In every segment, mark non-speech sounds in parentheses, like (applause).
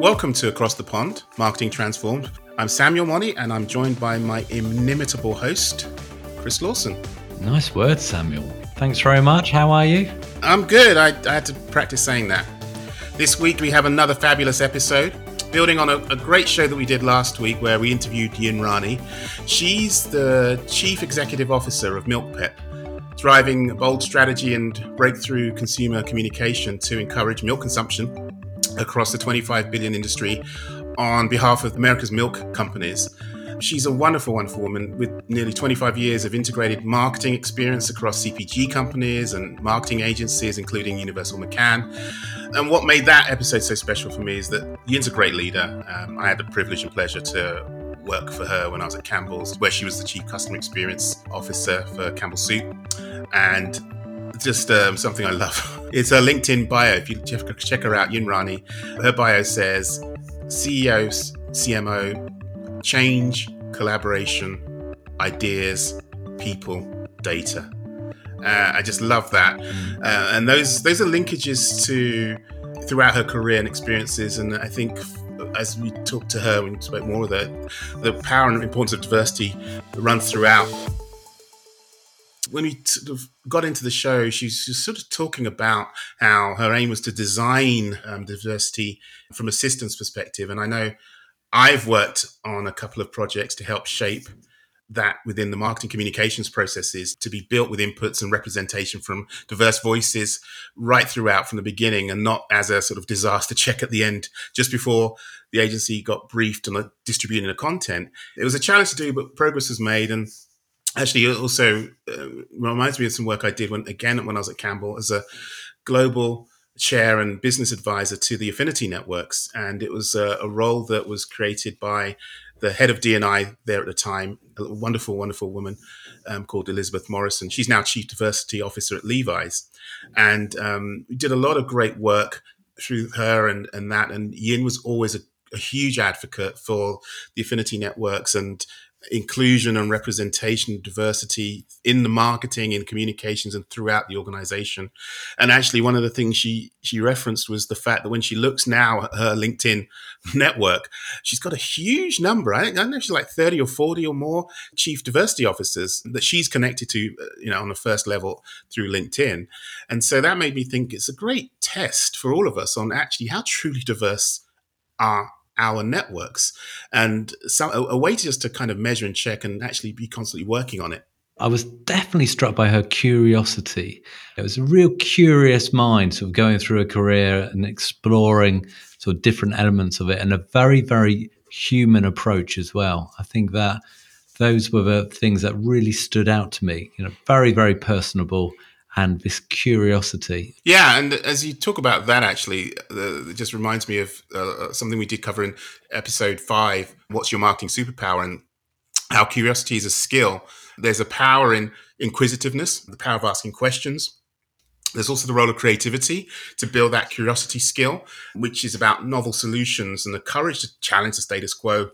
Welcome to Across the Pond, Marketing Transformed. I'm Samuel Monnie and I'm joined by my inimitable host, Chris Lawson. Nice words, Samuel. Thanks very much. How are you? I'm good. I, I had to practice saying that. This week we have another fabulous episode, building on a, a, great show that we did last week where we interviewed Yin Rani. She's the Chief Executive Officer of MilkPEP, driving bold strategy and breakthrough consumer communication to encourage milk consumption across the 25 billion industry on behalf of America's milk companies. She's a wonderful, wonderful woman with nearly 25 years of integrated marketing experience across CPG companies and marketing agencies, including Universal McCann. And what made that episode so special for me is that Yin's a great leader. Um, I had the privilege and pleasure to work for her when I was at Campbell's, where she was the chief customer experience officer for Campbell Soup. And just um, something I love. (laughs) It's her LinkedIn bio. If you check her out, Yin Rani, her bio says CEO, CMO, change, collaboration, ideas, people, data. Uh, I just love that, mm. uh, and those those are linkages to throughout her career and experiences. And I think as we talked to her and spoke more with her, the power and importance of diversity runs throughout when we sort of got into the show, she's sort of talking about how her aim was to design um, diversity from a systems perspective. And I know I've worked on a couple of projects to help shape that within the marketing communications processes to be built with inputs and representation from diverse voices right throughout from the beginning and not as a sort of disaster (laughs) check at the end just before the agency got briefed on distributing the content. It was a challenge to do, but progress was made. And actually it also uh, reminds me of some work I did when again when I was at Campbell as a global chair and business advisor to the Affinity Networks, and it was a, a role that was created by the head of DNI there at the time, a wonderful, wonderful woman um, called Elizabeth Morrison. She's now chief diversity officer at Levi's, and um, we did a lot of great work through her and and that. And Yin was always a, a huge advocate for the Affinity Networks and inclusion and representation, diversity in the marketing, in communications, and throughout the organization. And actually, one of the things she she referenced was the fact that when she looks now at her LinkedIn (laughs) network, she's got a huge number. I, I know she's like thirty or forty or more chief diversity officers that she's connected to, uh, you know, on the first level through LinkedIn. And so that made me think it's a great test for all of us on actually how truly diverse are our networks and some, a, a way to just to kind of measure and check and actually be constantly working on it. I was definitely struck by her curiosity. It was a real curious mind, sort of going through a career and exploring sort of different elements of it, and a very, very human approach as well. I think that those were the things that really stood out to me. You know, very, very personable and this curiosity. Yeah, and as you talk about that, actually, uh, it just reminds me of uh, something we did cover in episode five What's Your Marketing Superpower? and how curiosity is a skill. There's a power in inquisitiveness, the power of asking questions. There's also the role of creativity to build that curiosity skill, which is about novel solutions and the courage to challenge the status quo.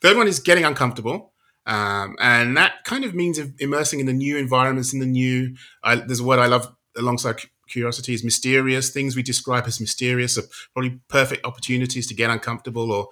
Third one is getting uncomfortable. Um, and that kind of means immersing in the new environments, in the new. I, there's a word I love alongside curiosity is mysterious. Things we describe as mysterious are probably perfect opportunities to get uncomfortable, or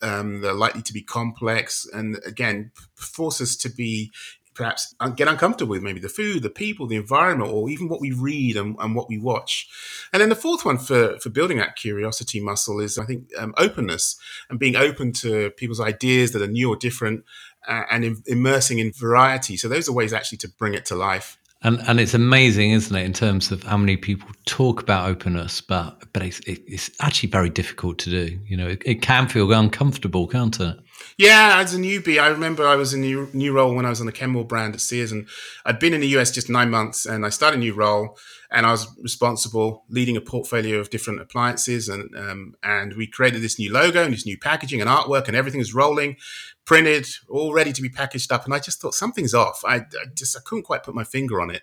um, they're likely to be complex, and again, force us to be perhaps get uncomfortable with maybe the food, the people, the environment, or even what we read and, and what we watch. And then the fourth one for, for building that curiosity muscle is, I think, um, openness and being open to people's ideas that are new or different uh, and in, immersing in variety. So those are ways actually to bring it to life. And and it's amazing, isn't it, in terms of how many people talk about openness, but but it's it's actually very difficult to do. You know, it, it can feel uncomfortable, can't it? Yeah, as a newbie, I remember I was in a new, new role when I was on the Kenmore brand at Sears, and I'd been in the US just nine months, and I started a new role, and I was responsible leading a portfolio of different appliances, and um, and we created this new logo and this new packaging and artwork, and everything was rolling, printed, all ready to be packaged up, and I just thought something's off. I, I just I couldn't quite put my finger on it,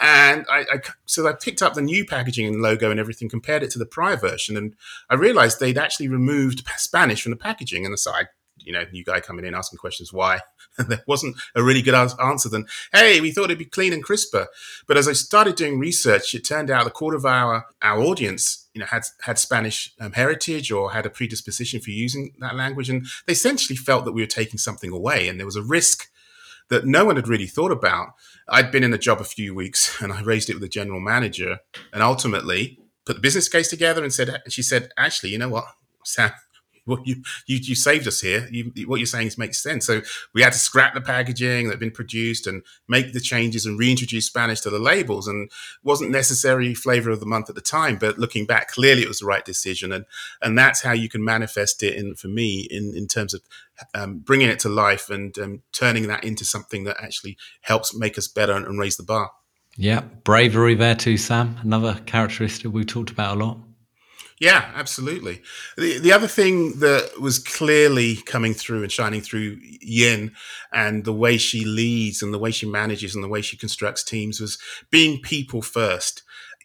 and I, I so I picked up the new packaging and logo and everything, compared it to the prior version, and I realized they'd actually removed Spanish from the packaging, and so I you know, new guy coming in asking questions why, and (laughs) there wasn't a really good answer than, "Hey, we thought it'd be clean and crisper." But as I started doing research, it turned out a quarter of our our audience, you know, had had Spanish um, heritage or had a predisposition for using that language, and they essentially felt that we were taking something away, and there was a risk that no one had really thought about. I'd been in the job a few weeks, (laughs) and I raised it with the general manager, and ultimately put the business case together and said, and she said, actually, you know what, Sam, you, you, you saved us here. You, what you're saying makes sense. So we had to scrap the packaging that had been produced and make the changes and reintroduce Spanish to the labels. And wasn't necessary flavor of the month at the time, but looking back, clearly it was the right decision. And and that's how you can manifest it in for me in in terms of um, bringing it to life and um, turning that into something that actually helps make us better and, and raise the bar. Yeah, bravery there too, Sam. Another characteristic we talked about a lot. Yeah, absolutely. The, the other thing that was clearly coming through and shining through Yin and the way she leads and the way she manages and the way she constructs teams was being people first.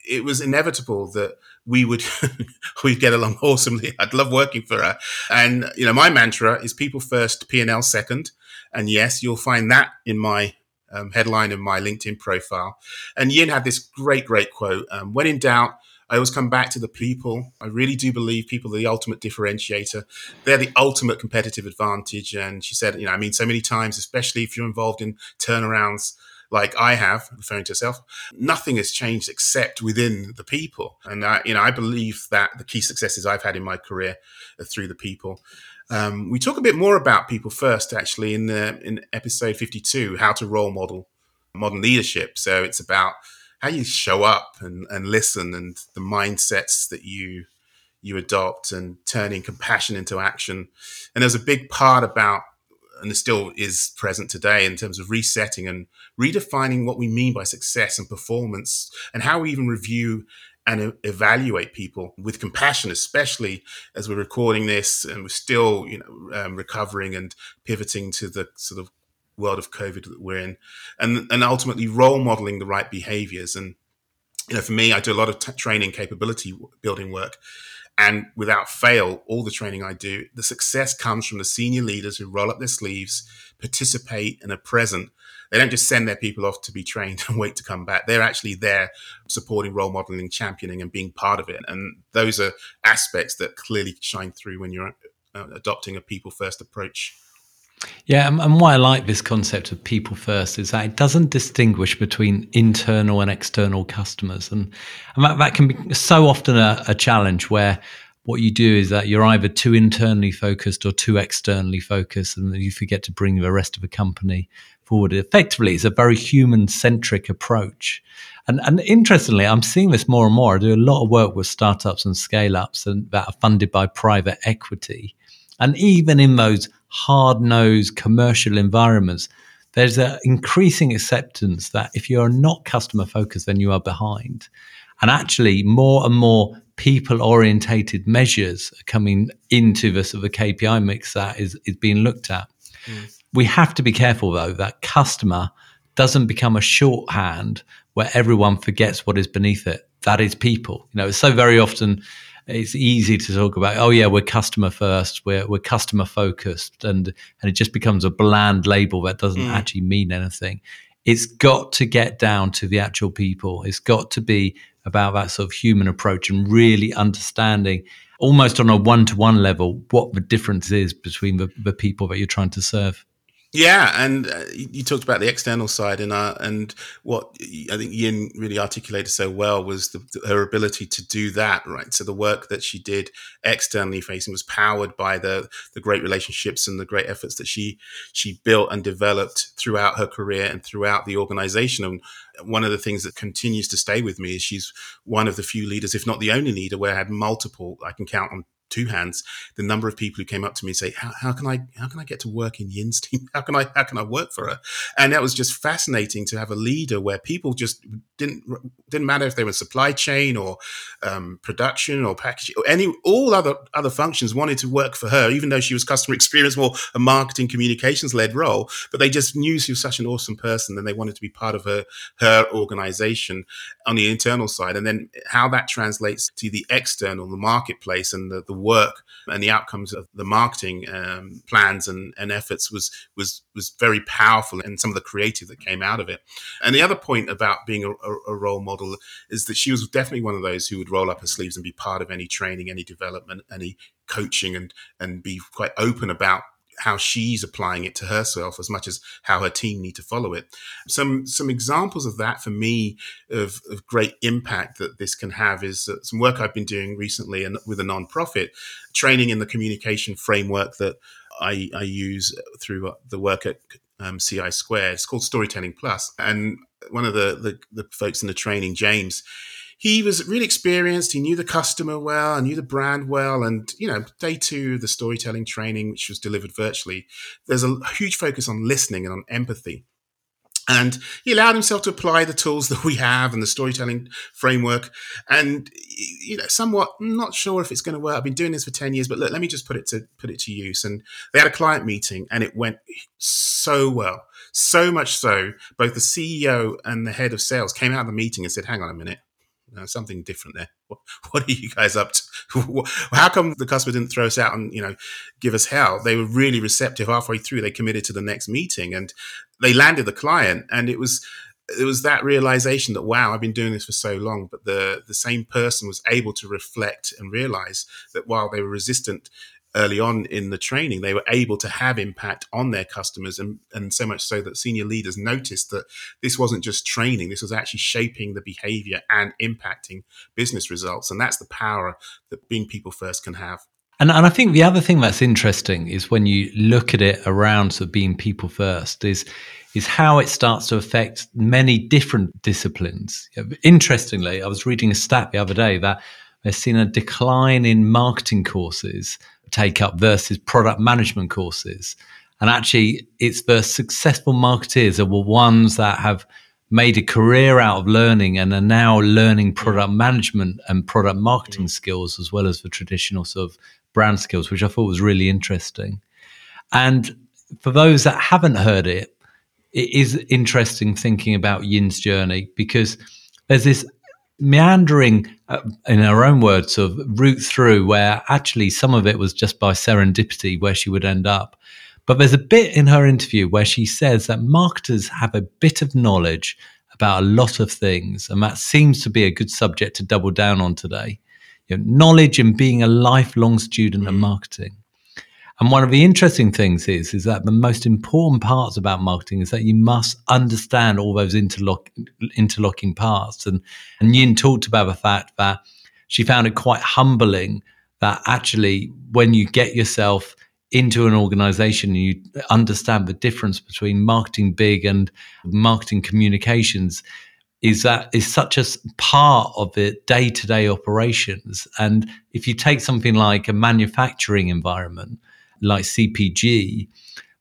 It was inevitable that we would (laughs) we'd get along awesomely. I'd love working for her. And you know, my mantra is people first, P and L second. And yes, you'll find that in my um, headline in my LinkedIn profile. And Yin had this great, great quote: um, "When in doubt." I always come back to the people. I really do believe people are the ultimate differentiator. They're the ultimate competitive advantage. And she said, you know, I mean, so many times, especially if you're involved in turnarounds like I have, referring to herself, nothing has changed except within the people. And I, you know, I believe that the key successes I've had in my career are through the people. Um, we talk a bit more about people first, actually, in the in episode 52, how to role model modern leadership. So it's about how you show up and, and listen and the mindsets that you you adopt and turning compassion into action. And there's a big part about, and it still is present today in terms of resetting and redefining what we mean by success and performance and how we even review and evaluate people with compassion, especially as we're recording this and we're still, you know, um, recovering and pivoting to the sort of world of COVID that we're in, and and ultimately role modeling the right behaviors. And you know, for me, I do a lot of t- training capability building work, and without fail, all the training I do, the success comes from the senior leaders who roll up their sleeves, participate, and are present. They don't just send their people off to be trained (laughs) and wait to come back. They're actually there supporting, role modeling, championing, and being part of it. And those are aspects that clearly shine through when you're uh, adopting a people first approach. Yeah, and, why I like this concept of people first is that it doesn't distinguish between internal and external customers, and, and that, that can be so often a, a challenge where what you do is that you're either too internally focused or too externally focused, and you forget to bring the rest of the company forward. Effectively, it's a very human centric approach. And, and interestingly, I'm seeing this more and more. I do a lot of work with startups and scale ups and that are funded by private equity. And even in those hard nosed commercial environments, there's an increasing acceptance that if you are not customer focused, then you are behind. And actually, more and more people orientated measures are coming into the sort of KPI mix that is, is being looked at. Mm. We have to be careful, though, that customer doesn't become a shorthand where everyone forgets what is beneath it. That is people. You know, it's so very often it's easy to talk about oh yeah we're customer first we're, we're customer focused and and it just becomes a bland label that doesn't mm. actually mean anything. It's got to get down to the actual people. It's got to be about that sort of human approach and really understanding almost on a one-to-one level what the difference is between the, the people that you're trying to serve yeah, and uh, you talked about the external side, and uh, and what I think Yin really articulated so well was the, her ability to do that. Right, so the work that she did externally facing was powered by the the great relationships and the great efforts that she she built and developed throughout her career and throughout the organization. And one of the things that continues to stay with me is she's one of the few leaders, if not the only leader, where I had multiple. I can count on two hands the number of people who came up to me and say how, how can i how can i get to work in yin's team? (laughs) How can i how can i work for her? And that was just fascinating to have a leader where people just didn't didn't matter if they were supply chain or um, production or packaging or any all other other functions wanted to work for her even though she was customer (laughs) experience more a marketing communications led role but they just knew she was such an awesome person and they wanted to be part of her her organization on the internal side. And then how that translates to the external the marketplace and the, the work and the outcomes of the marketing um, plans and, and efforts was was was very powerful and some of the creative that came out of it. And the other point about being a, a, role model is that she was definitely one of those who would roll up her sleeves and be part of any training, any development, any coaching, and and be quite open about how she's applying it to herself as much as how her team need to follow it. Some some examples of that for me of, of great impact that this can have is some work I've been doing recently and with a nonprofit, training in the communication framework that I, I use through uh, the work at um, CI Square. It's called Storytelling Plus, and one of the, the the folks in the training, James he was really experienced. He knew the customer well, knew the brand well. And, you know, day two, the storytelling training, which was delivered virtually, there's a huge focus on listening and on empathy. And he allowed himself to apply the tools (laughs) that we have and the storytelling framework. And you know, somewhat not sure if it's going to work. I've been doing this for ten years, but look, let me just put it to put it to use. And they had a client meeting, and it went so well, so much so. Both the CEO and the head of sales came out of the meeting and said, "Hang on a minute, something different there. What, (laughs) what, are you guys up to? How come the customer didn't throw us out and you know give us hell? They were really receptive. Halfway through, they committed to the next meeting and they landed the client. And it was it was that realization that wow, I've been doing this for so long, but the the same person was able to reflect and realize that while they were resistant early on in the training, they were able to have impact on their customers, and, and so much so that senior leaders noticed that this wasn't just training, this was actually shaping the behavior and impacting business results. And that's the power that being people first can have. And, and I think the other thing that's interesting is when you look at it around sort of being people first is is how it starts to affect many different disciplines. Interestingly, I was reading a stat the other day that they've seen a decline in marketing courses take up versus product management courses. And actually, it's the successful marketeers are the ones that have made a career out of learning and are now learning product management and product marketing mm. skills as well as the traditional sort of brand skills, which I thought was really interesting. And for those that haven't heard it, it is interesting thinking about Yin's journey because there's this meandering, uh, in her own words, of route through where actually some of it was just by serendipity where she would end up. But there's a bit in her interview where she says that marketers have a bit of knowledge about a lot of things, and that seems to be a good subject to double down on today. You know, knowledge and being a lifelong student mm. of marketing. And one of the interesting things is, is that the most important parts about marketing is that you must understand all those interlock, interlocking parts. And, and Yin talked about the fact that she found it quite humbling that actually when you get yourself into an organization and you understand the difference between marketing big and marketing communications is that is such a part of the day-to-day operations and if you take something like a manufacturing environment like CPG,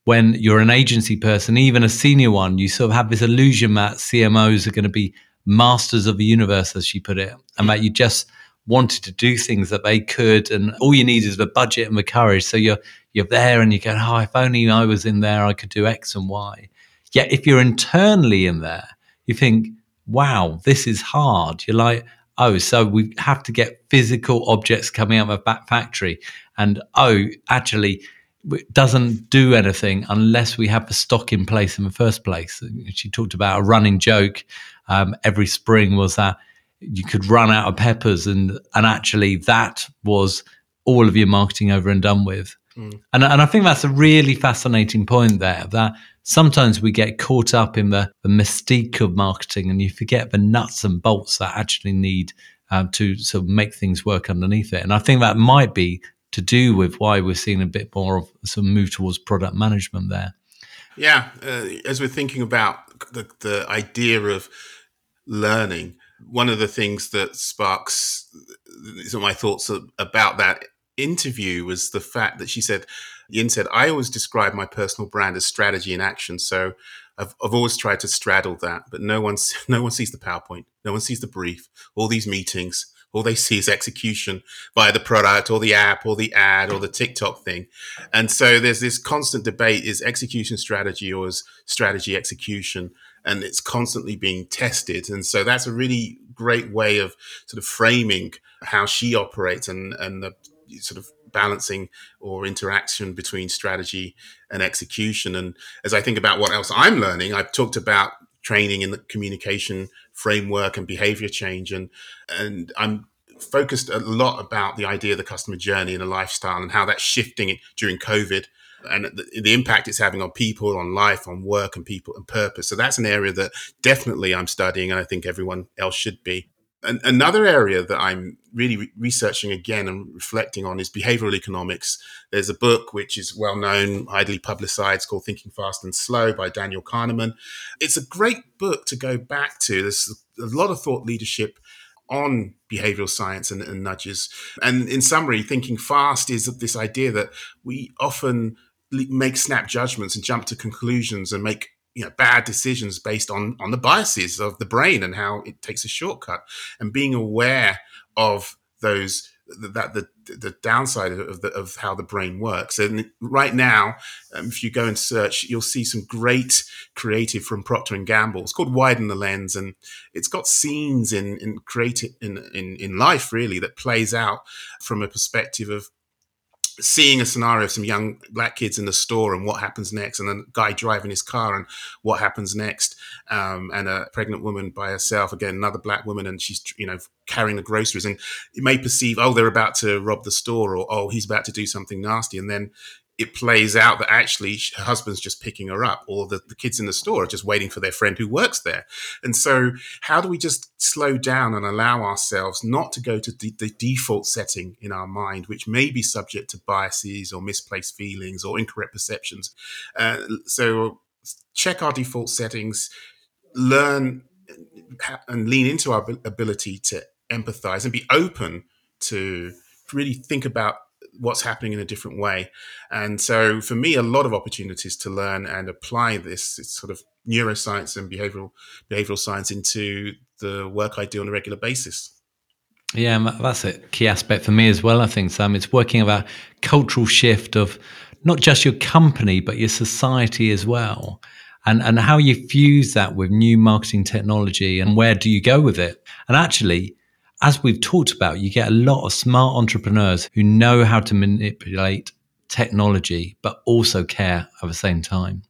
when you're an agency person, even a senior one, you sort of have this illusion that CMOs are going to be masters of the universe, as she put it, and that you just wanted to do things that they could, and all you need is the budget and the courage. So you're you're there, and you go, "Oh, if only I was in there, I could do X and Y." Yet, if you're internally in there, you think, "Wow, this is hard." You're like, "Oh, so we have to get physical objects coming out of that factory." And oh, actually, it doesn't do anything unless we have the stock in place in the first place. She talked about a running joke um, every spring was that you could run out of peppers, and and actually that was all of your marketing over and done with. Mm. And, and I think that's a really fascinating point there that sometimes we get caught up in the, the mystique of marketing and you forget the nuts and bolts that actually need um, to sort of make things work underneath it. And I think that might be to do with why we're seeing a bit more of some move towards product management there. Yeah, uh, as we're thinking about the, the idea of learning, one of the things that sparks some of my thoughts about that interview was the fact that she said, Yin said, I always describe my personal brand as strategy in action. So I've, I've always tried to straddle that, but no one, (laughs) no one sees the PowerPoint. No one sees the brief, all these meetings all they see is execution via the product or the app or the ad or the TikTok thing. And so there's this constant debate is execution strategy or is strategy execution? And it's constantly being tested. And so that's a really great way of sort of framing how she operates and, and the sort of balancing or interaction between strategy and execution. And as I think about what else I'm learning, I've talked about training in the communication framework and behavior change, and and I'm focused a lot about the idea of the customer journey and the lifestyle and how that's shifting during COVID and the, the, impact it's having on people, on life, on work, and people and purpose. So that's an area that definitely I'm studying, and I think everyone else should be. And another area that I'm really re- researching again and reflecting on is behavioral economics. There's a book which is well known, widely publicized, called Thinking Fast and Slow by Daniel Kahneman. It's a great book to go back to. There's a lot of thought leadership on behavioral science and, and, nudges. And in summary, thinking fast is this idea that we often make snap judgments and jump to conclusions and make you know bad decisions based on on the biases of the brain and how it takes a shortcut and being aware of those that the the downside of the, of how the brain works. And right now, um, if you go and search, you'll see some great creative from Procter and Gamble. It's called Widen the Lens, and it's got scenes in in creative in, in in life really that plays out from a perspective of seeing a scenario of some young black kids in the store and what happens next, and a guy driving his car and what happens next, um, and a pregnant woman by herself, again, another black woman, and she's, you know, carrying the groceries. And you may perceive, oh, they're about to rob the store, or oh, he's about to do something nasty. And then it plays out that actually her husband's just picking her up or the, the kids in the store are just waiting for their friend who works there. And so how do we just slow down and allow ourselves not to go to the, the default setting in our mind which may be subject to biases or misplaced feelings or incorrect perceptions? Uh, so check our default settings learn and lean into our ability to empathize and be open to really think about what's happening in a different way. And so for me, a lot of opportunities to learn and apply this sort of neuroscience and behavioral behavioral science into the work I do on a regular basis. Yeah, that's a key aspect for me as well. I think Sam, it's working about cultural shift of not just your company but your society as well, and and how you fuse that with new marketing technology and where do you go with it. And actually, as we've talked about, you get a lot of smart entrepreneurs who know how to manipulate technology, but also care at the same time.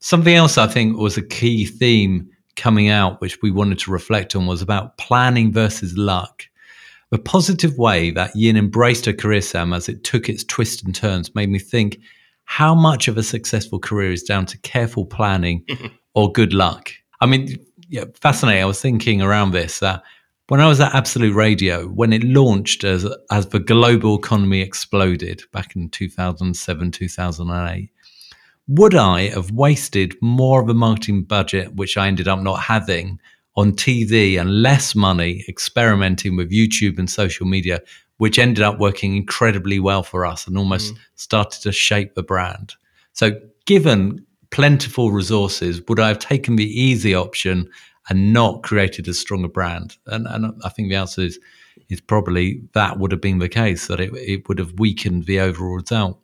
Something else I think was a key theme coming out, which we wanted to reflect on, was about planning versus luck. The positive way that Yin embraced her career, Sam, as it took its twists and turns, made me think how much of a successful career is down to careful planning (laughs) or good luck. I mean, yeah, fascinating. I was thinking around this that when I was at Absolute Radio, when it launched as as the global economy exploded back in 2007, 2008, would I have wasted more of a marketing budget, which I ended up not having, on TV and less money experimenting with YouTube and social media, which ended up working incredibly well for us and almost mm. started to shape the brand? So, given plentiful resources, would I have taken the easy option and not created as strong a stronger brand? And, and I think the answer is is probably that would have been the case that it, it would have weakened the overall result.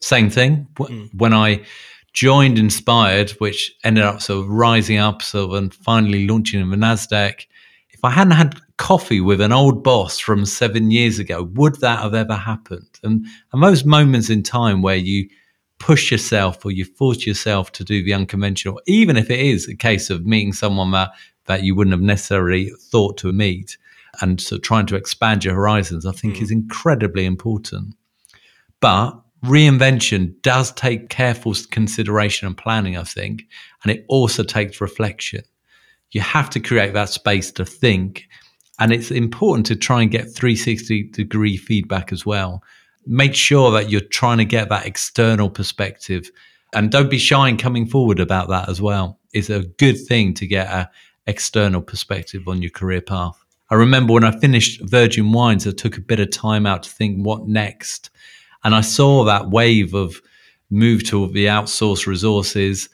Same thing mm. when I joined Inspired, which ended up sort of rising up sort of and finally launching in the Nasdaq. If I hadn't had coffee with an old boss from seven years ago, would that have ever happened? And and those moments in time where you push yourself or you force yourself to do the unconventional, even if it is a case of meeting someone that, that you wouldn't have necessarily thought to meet and so trying to expand your horizons, I think mm. is incredibly important. But reinvention does take careful consideration and planning, I think, and it also takes reflection. You have to create that space to think. And it's important to try and get 360 degree feedback as well make sure that you're trying to get that external perspective. And don't be shy in coming forward about that as well. It's a good thing to get a external perspective on your career path. I remember when i finished virgin wines i took a bit of time out to think what next? And i saw that wave of move to the outsourced resources.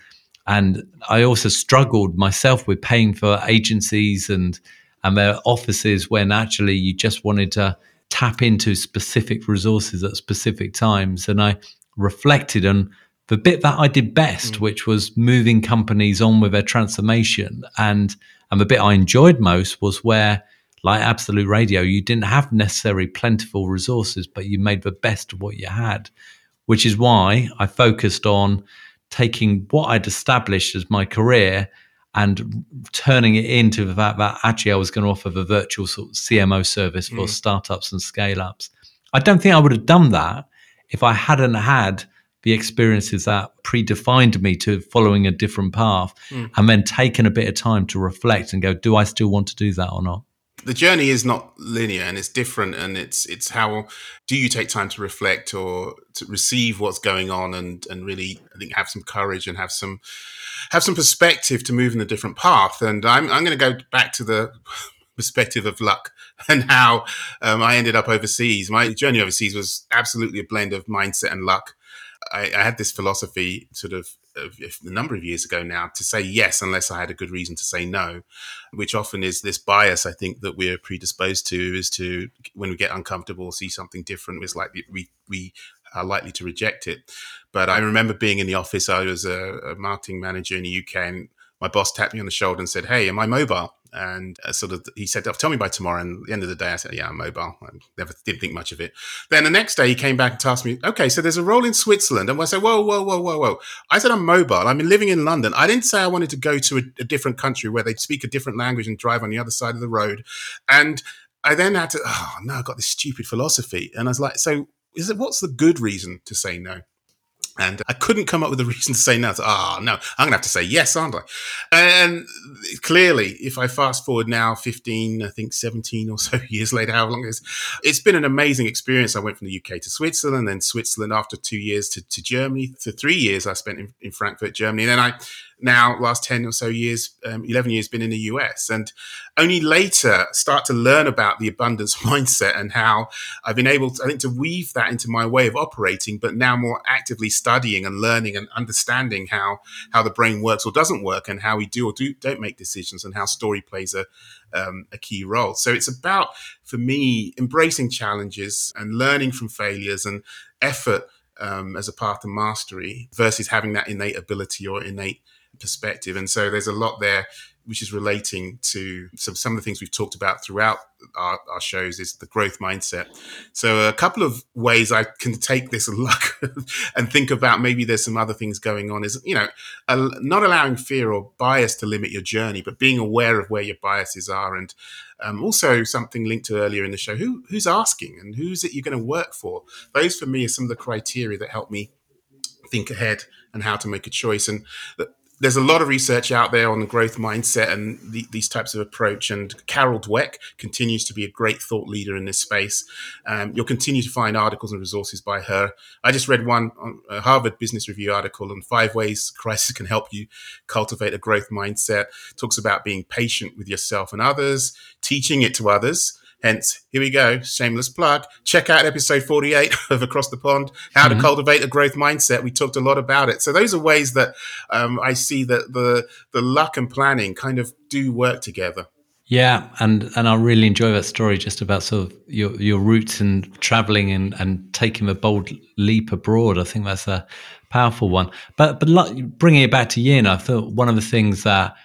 And i also struggled myself with paying for agencies and and their offices when actually you just wanted to tap into specific resources at specific times. And I reflected on the bit that I did best, mm. which was moving companies on with their transformation. And and the bit I enjoyed most was where like Absolute Radio, you didn't have necessarily plentiful resources, but you made the best of what you had, which is why I focused on taking what I'd established as my career and turning it into the fact that actually I was going to offer the virtual sort of CMO service for mm. startups and scale ups. I don't think I would have done that if I hadn't had the experiences that predefined me to following a different path mm. and then taken a bit of time to reflect and go, do I still want to do that or not? The journey is not linear and it's different and it's it's how do you take time to reflect or to receive what's going on and and really i think have some courage and have some have some perspective to move in a different path. And i'm, I'm going to go back to the (laughs) perspective of luck and how um, i ended up overseas. My journey overseas was absolutely a blend of mindset and luck. I, I had this philosophy sort of, of, a number of years ago now to say yes unless I had a good reason to say no, which often is this bias I think that we're predisposed to is to when we get uncomfortable, see something different, it's like we we are likely to reject it. But I remember being in the office. I was a, a marketing manager in the UK, and my boss tapped me on the shoulder and said, "Hey, am I mobile?" And uh, sort of, he said, oh, "Tell me by tomorrow." And at the end of the day, I said, "Yeah, I'm mobile." I never did think much of it. Then the next day, he came back and asked me, "Okay, so there's a role in Switzerland." And I said, "Whoa, whoa, whoa, whoa, whoa!" I said, "I'm mobile. I'm living in London. I didn't say I wanted to go to a, a different country where they speak a different language and drive on the other side of the road." And I then had to, oh no, I got this stupid philosophy, and I was like, "So, is it what's the good reason to say no?" And I couldn't come up with a reason to say no. Ah, oh, no, I'm going to have to say yes, aren't I? And clearly, if I fast forward now 15, I think 17 or so (laughs) years later, how long it is, it's been an amazing experience. I went from the UK to Switzerland, then Switzerland after two years to, to Germany. For three years, I spent in, in Frankfurt, Germany. And then I now last 10 or so years um, 11 years been in the us and only later start to learn about the abundance (laughs) mindset and how i've been able to i think to weave that into my way of operating but now more actively studying and learning and understanding how how the brain works or doesn't work and how we do or do, don't make decisions and how story plays a um, a key role. So it's about for me embracing challenges and learning from failures and effort um, as a path to mastery versus having that innate ability or innate perspective. And so there's a lot there which is relating to some, some of the things we've talked about throughout our, our, shows is the growth mindset. So a couple of ways I can take this (laughs) luck and think about maybe there's some other things going on is, you know, not allowing fear or bias to limit your journey, but being aware of where your biases are. And um, also something linked to earlier in the show, who, who's asking and who's it you're going to work for? Those for me are some of the criteria that help me think ahead and how to make a choice. And there's a lot of research out there on the growth mindset and the, these types of approach. And Carol Dweck continues to be a great thought leader in this space. Um, you'll continue to find articles and resources by her. I just read one a Harvard Business Review article on five ways crisis can help you cultivate a growth mindset. It talks about being patient with yourself and others, teaching it to others Hence, here we go. Shameless plug. Check out episode 48 (laughs) of Across the Pond, How mm-hmm. to Cultivate a Growth Mindset. We talked a lot about it. So those are ways that um, I see that the the luck and planning kind of do work together. Yeah, and and I really enjoy that story just about sort of your your roots and traveling and and taking a bold leap abroad. I think that's a powerful one. But but bringing it back to Yin, I thought one of the things that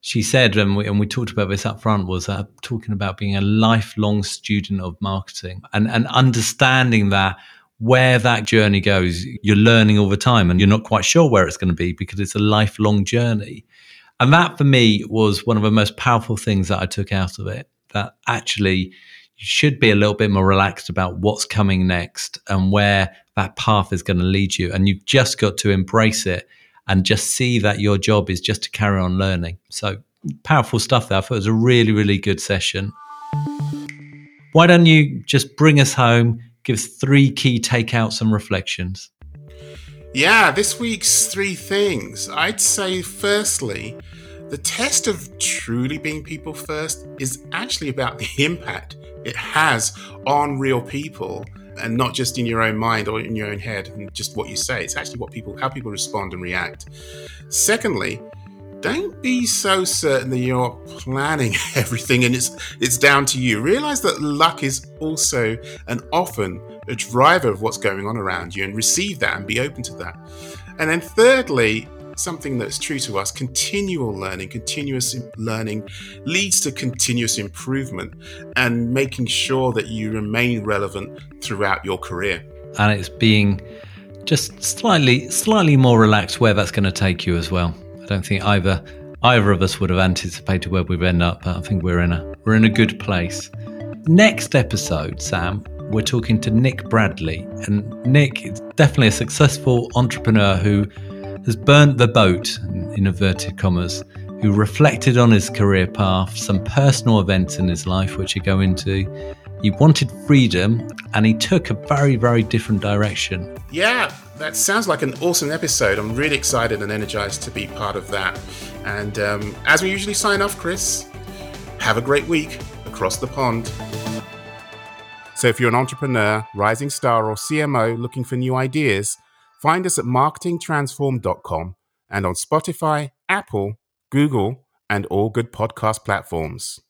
she said, and we, and we talked about this up front, was uh, talking about being a lifelong student of marketing and, and understanding that where that journey goes, you're learning all the time and you're not quite sure where it's going to be because it's a lifelong journey. And that for me was one of the most powerful things that I took out of it. That actually you should be a little bit more relaxed about what's coming next and where that path is going to lead you. And you've just got to embrace it and just see that your job is just to carry on learning. So powerful stuff there. I thought it was a really, really good session. Why don't you just bring us home, give us three key takeouts and reflections? Yeah, this week's three things. I'd say, firstly, the test of truly being people first is actually about the (laughs) impact it has on real people and not just in your own mind or in your own head and just what you say. It's actually what people, how people respond and react. Secondly, don't be so certain that you're planning (laughs) everything and it's it's down to you. Realize that luck is also and often a driver of what's going on around you and receive that and be open to that. And then thirdly, something that's true to us. Continual learning, continuous learning leads to continuous improvement and making sure that you remain relevant throughout your career. And it's being just slightly slightly more relaxed where that's going to take you as well. I don't think either either of us would have anticipated where we'd end up, but I think we're in a we're in a good place. Next episode, Sam, we're talking to Nick Bradley, and Nick is definitely a successful entrepreneur who has burnt the boat in inverted commas, who reflected on his career path, some personal events in his life which he go into. He wanted freedom and he took a very, very different direction. Yeah, that sounds like an awesome episode. I'm really excited and energized to be part of that. And um, as we usually sign off, Chris, have a great week across the pond. So if you're an entrepreneur, rising star, or CMO looking for new ideas, find us at marketingtransform.com and on Spotify, Apple, Google, and all good podcast platforms.